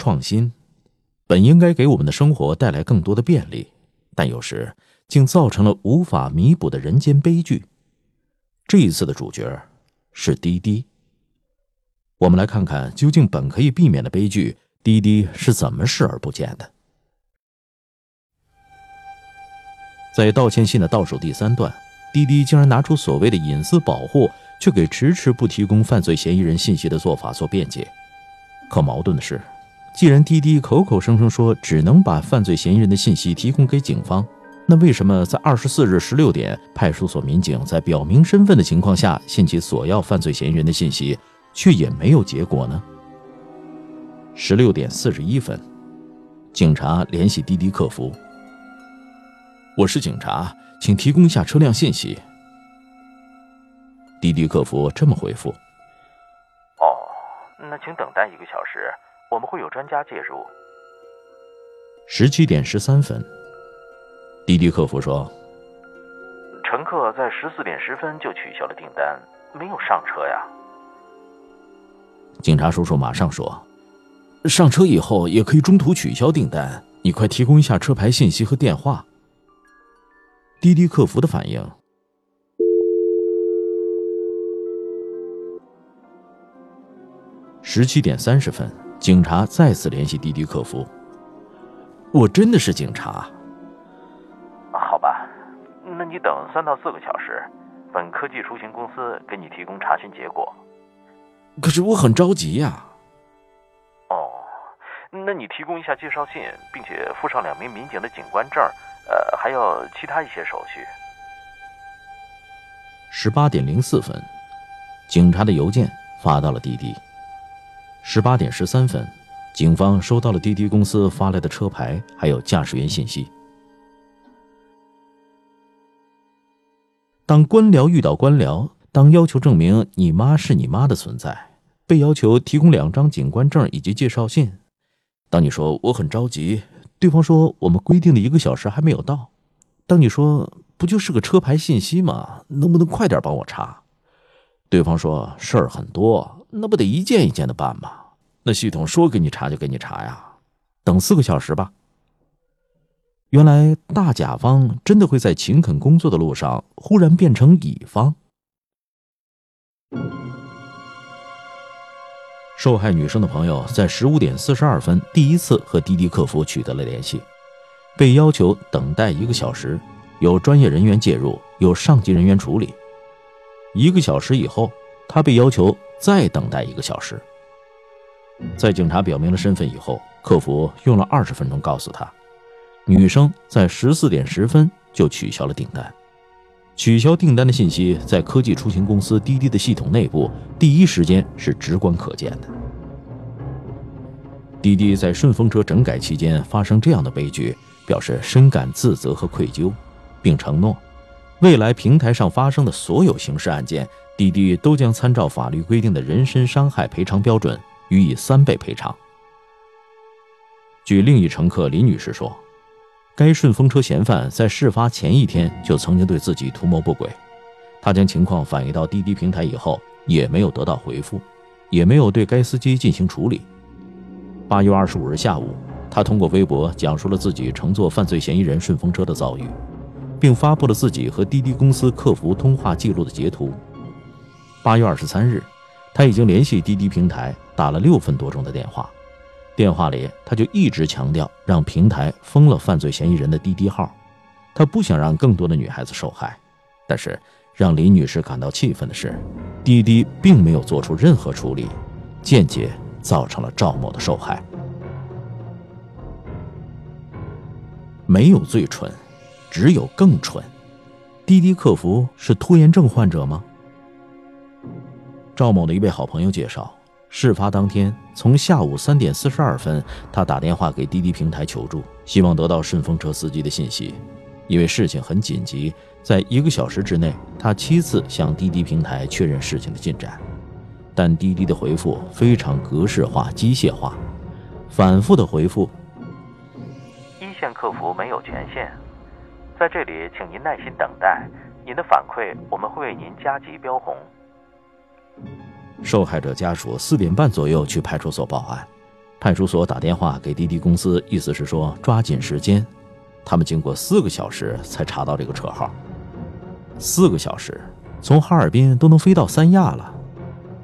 创新，本应该给我们的生活带来更多的便利，但有时竟造成了无法弥补的人间悲剧。这一次的主角是滴滴。我们来看看，究竟本可以避免的悲剧，滴滴是怎么视而不见的。在道歉信的倒数第三段，滴滴竟然拿出所谓的隐私保护，却给迟迟不提供犯罪嫌疑人信息的做法做辩解。可矛盾的是，既然滴滴口口声声说只能把犯罪嫌疑人的信息提供给警方，那为什么在二十四日十六点，派出所民警在表明身份的情况下，向其索要犯罪嫌疑人的信息，却也没有结果呢？十六点四十一分，警察联系滴滴客服。我是警察，请提供一下车辆信息。滴滴客服这么回复：“哦，那请等待一个小时，我们会有专家介入。”十七点十三分，滴滴客服说：“乘客在十四点十分就取消了订单，没有上车呀。”警察叔叔马上说：“上车以后也可以中途取消订单，你快提供一下车牌信息和电话。”滴滴客服的反应。十七点三十分，警察再次联系滴滴客服。我真的是警察。好吧，那你等三到四个小时，本科技出行公司给你提供查询结果。可是我很着急呀。哦，那你提供一下介绍信，并且附上两名民警的警官证。呃，还有其他一些手续。十八点零四分，警察的邮件发到了滴滴。十八点十三分，警方收到了滴滴公司发来的车牌还有驾驶员信息。当官僚遇到官僚，当要求证明你妈是你妈的存在，被要求提供两张警官证以及介绍信，当你说我很着急。对方说：“我们规定的一个小时还没有到。”当你说：“不就是个车牌信息吗？能不能快点帮我查？”对方说：“事儿很多，那不得一件一件的办吗？那系统说给你查就给你查呀，等四个小时吧。”原来大甲方真的会在勤恳工作的路上忽然变成乙方。受害女生的朋友在十五点四十二分第一次和滴滴客服取得了联系，被要求等待一个小时，有专业人员介入，有上级人员处理。一个小时以后，他被要求再等待一个小时。在警察表明了身份以后，客服用了二十分钟告诉他，女生在十四点十分就取消了订单。取消订单的信息在科技出行公司滴滴的系统内部第一时间是直观可见的。滴滴在顺风车整改期间发生这样的悲剧，表示深感自责和愧疚，并承诺，未来平台上发生的所有刑事案件，滴滴都将参照法律规定的人身伤害赔偿标准，予以三倍赔偿。据另一乘客林女士说。该顺风车嫌犯在事发前一天就曾经对自己图谋不轨，他将情况反映到滴滴平台以后，也没有得到回复，也没有对该司机进行处理。八月二十五日下午，他通过微博讲述了自己乘坐犯罪嫌疑人顺风车的遭遇，并发布了自己和滴滴公司客服通话记录的截图。八月二十三日，他已经联系滴滴平台打了六分多钟的电话。电话里，他就一直强调让平台封了犯罪嫌疑人的滴滴号，他不想让更多的女孩子受害。但是，让林女士感到气愤的是，滴滴并没有做出任何处理，间接造成了赵某的受害。没有最蠢，只有更蠢。滴滴客服是拖延症患者吗？赵某的一位好朋友介绍。事发当天，从下午三点四十二分，他打电话给滴滴平台求助，希望得到顺风车司机的信息。因为事情很紧急，在一个小时之内，他七次向滴滴平台确认事情的进展，但滴滴的回复非常格式化、机械化，反复的回复：“一线客服没有权限，在这里，请您耐心等待，您的反馈我们会为您加急标红。”受害者家属四点半左右去派出所报案，派出所打电话给滴滴公司，意思是说抓紧时间。他们经过四个小时才查到这个车号。四个小时，从哈尔滨都能飞到三亚了，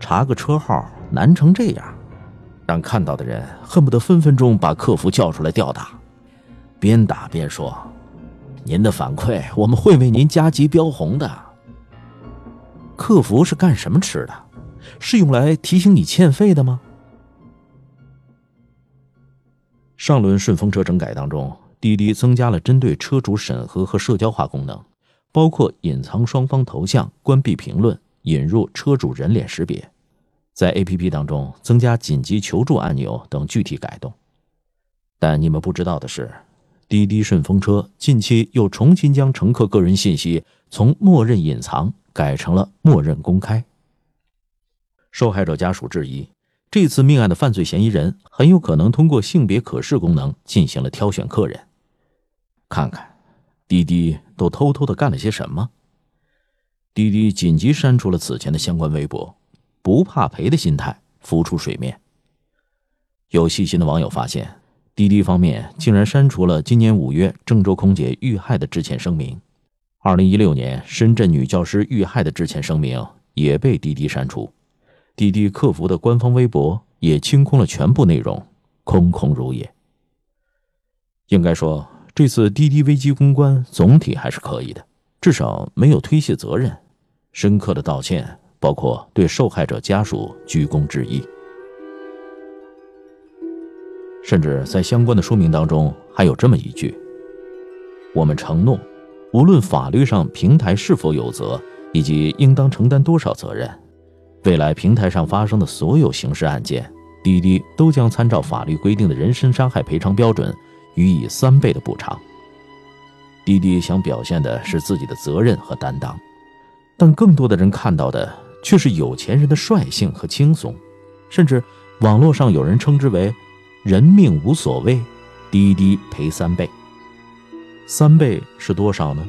查个车号难成这样，让看到的人恨不得分分钟把客服叫出来吊打。边打边说：“您的反馈我们会为您加急标红的。”客服是干什么吃的？是用来提醒你欠费的吗？上轮顺风车整改当中，滴滴增加了针对车主审核和社交化功能，包括隐藏双方头像、关闭评论、引入车主人脸识别，在 APP 当中增加紧急求助按钮等具体改动。但你们不知道的是，滴滴顺风车近期又重新将乘客个人信息从默认隐藏改成了默认公开。受害者家属质疑。这次命案的犯罪嫌疑人很有可能通过性别可视功能进行了挑选客人。看看，滴滴都偷偷的干了些什么？滴滴紧急删除了此前的相关微博，不怕赔的心态浮出水面。有细心的网友发现，滴滴方面竟然删除了今年五月郑州空姐遇害的致歉声明，二零一六年深圳女教师遇害的致歉声明也被滴滴删除。滴滴客服的官方微博也清空了全部内容，空空如也。应该说，这次滴滴危机公关总体还是可以的，至少没有推卸责任，深刻的道歉，包括对受害者家属鞠躬致意，甚至在相关的说明当中还有这么一句：“我们承诺，无论法律上平台是否有责，以及应当承担多少责任。”未来平台上发生的所有刑事案件，滴滴都将参照法律规定的人身伤害赔偿标准，予以三倍的补偿。滴滴想表现的是自己的责任和担当，但更多的人看到的却是有钱人的率性和轻松，甚至网络上有人称之为“人命无所谓，滴滴赔三倍”。三倍是多少呢？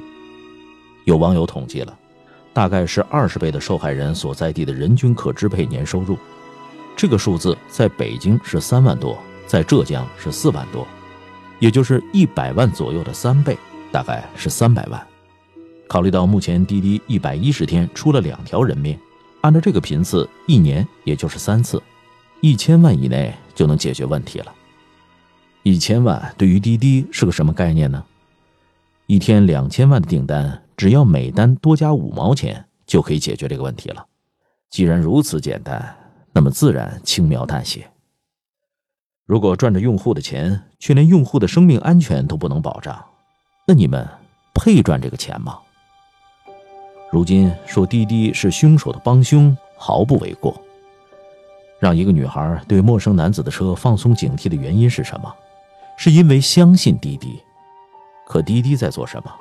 有网友统计了。大概是二十倍的受害人所在地的人均可支配年收入，这个数字在北京是三万多，在浙江是四万多，也就是一百万左右的三倍，大概是三百万。考虑到目前滴滴一百一十天出了两条人命，按照这个频次，一年也就是三次，一千万以内就能解决问题了。一千万对于滴滴是个什么概念呢？一天两千万的订单。只要每单多加五毛钱，就可以解决这个问题了。既然如此简单，那么自然轻描淡写。如果赚着用户的钱，却连用户的生命安全都不能保障，那你们配赚这个钱吗？如今说滴滴是凶手的帮凶，毫不为过。让一个女孩对陌生男子的车放松警惕的原因是什么？是因为相信滴滴。可滴滴在做什么？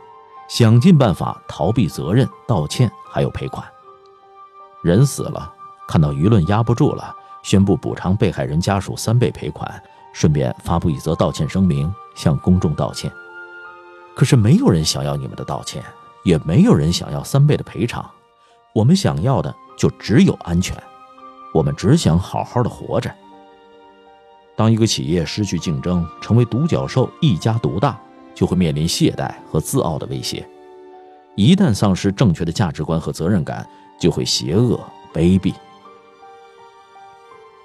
想尽办法逃避责任、道歉，还有赔款。人死了，看到舆论压不住了，宣布补偿被害人家属三倍赔款，顺便发布一则道歉声明，向公众道歉。可是没有人想要你们的道歉，也没有人想要三倍的赔偿。我们想要的就只有安全，我们只想好好的活着。当一个企业失去竞争，成为独角兽，一家独大。就会面临懈怠和自傲的威胁，一旦丧失正确的价值观和责任感，就会邪恶卑鄙。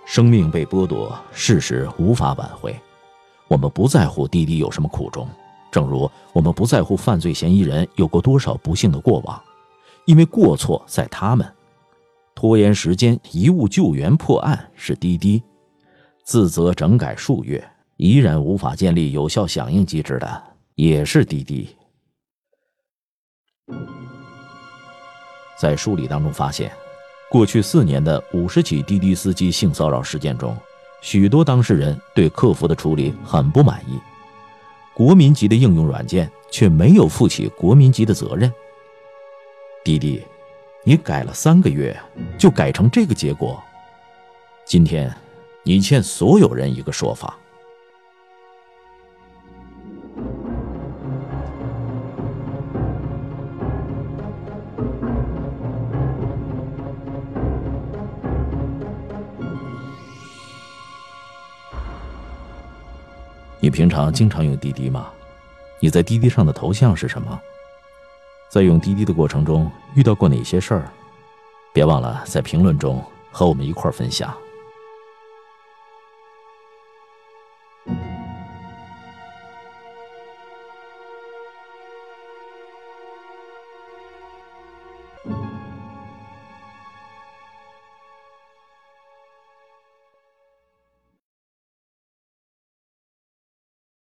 生命被剥夺，事实无法挽回。我们不在乎滴滴有什么苦衷，正如我们不在乎犯罪嫌疑人有过多少不幸的过往，因为过错在他们，拖延时间、贻误救援破案是滴滴，自责整改数月依然无法建立有效响应机制的。也是滴滴，在梳理当中发现，过去四年的五十起滴滴司机性骚扰事件中，许多当事人对客服的处理很不满意，国民级的应用软件却没有负起国民级的责任。滴滴，你改了三个月就改成这个结果，今天，你欠所有人一个说法。你平常经常用滴滴吗？你在滴滴上的头像是什么？在用滴滴的过程中遇到过哪些事儿？别忘了在评论中和我们一块儿分享。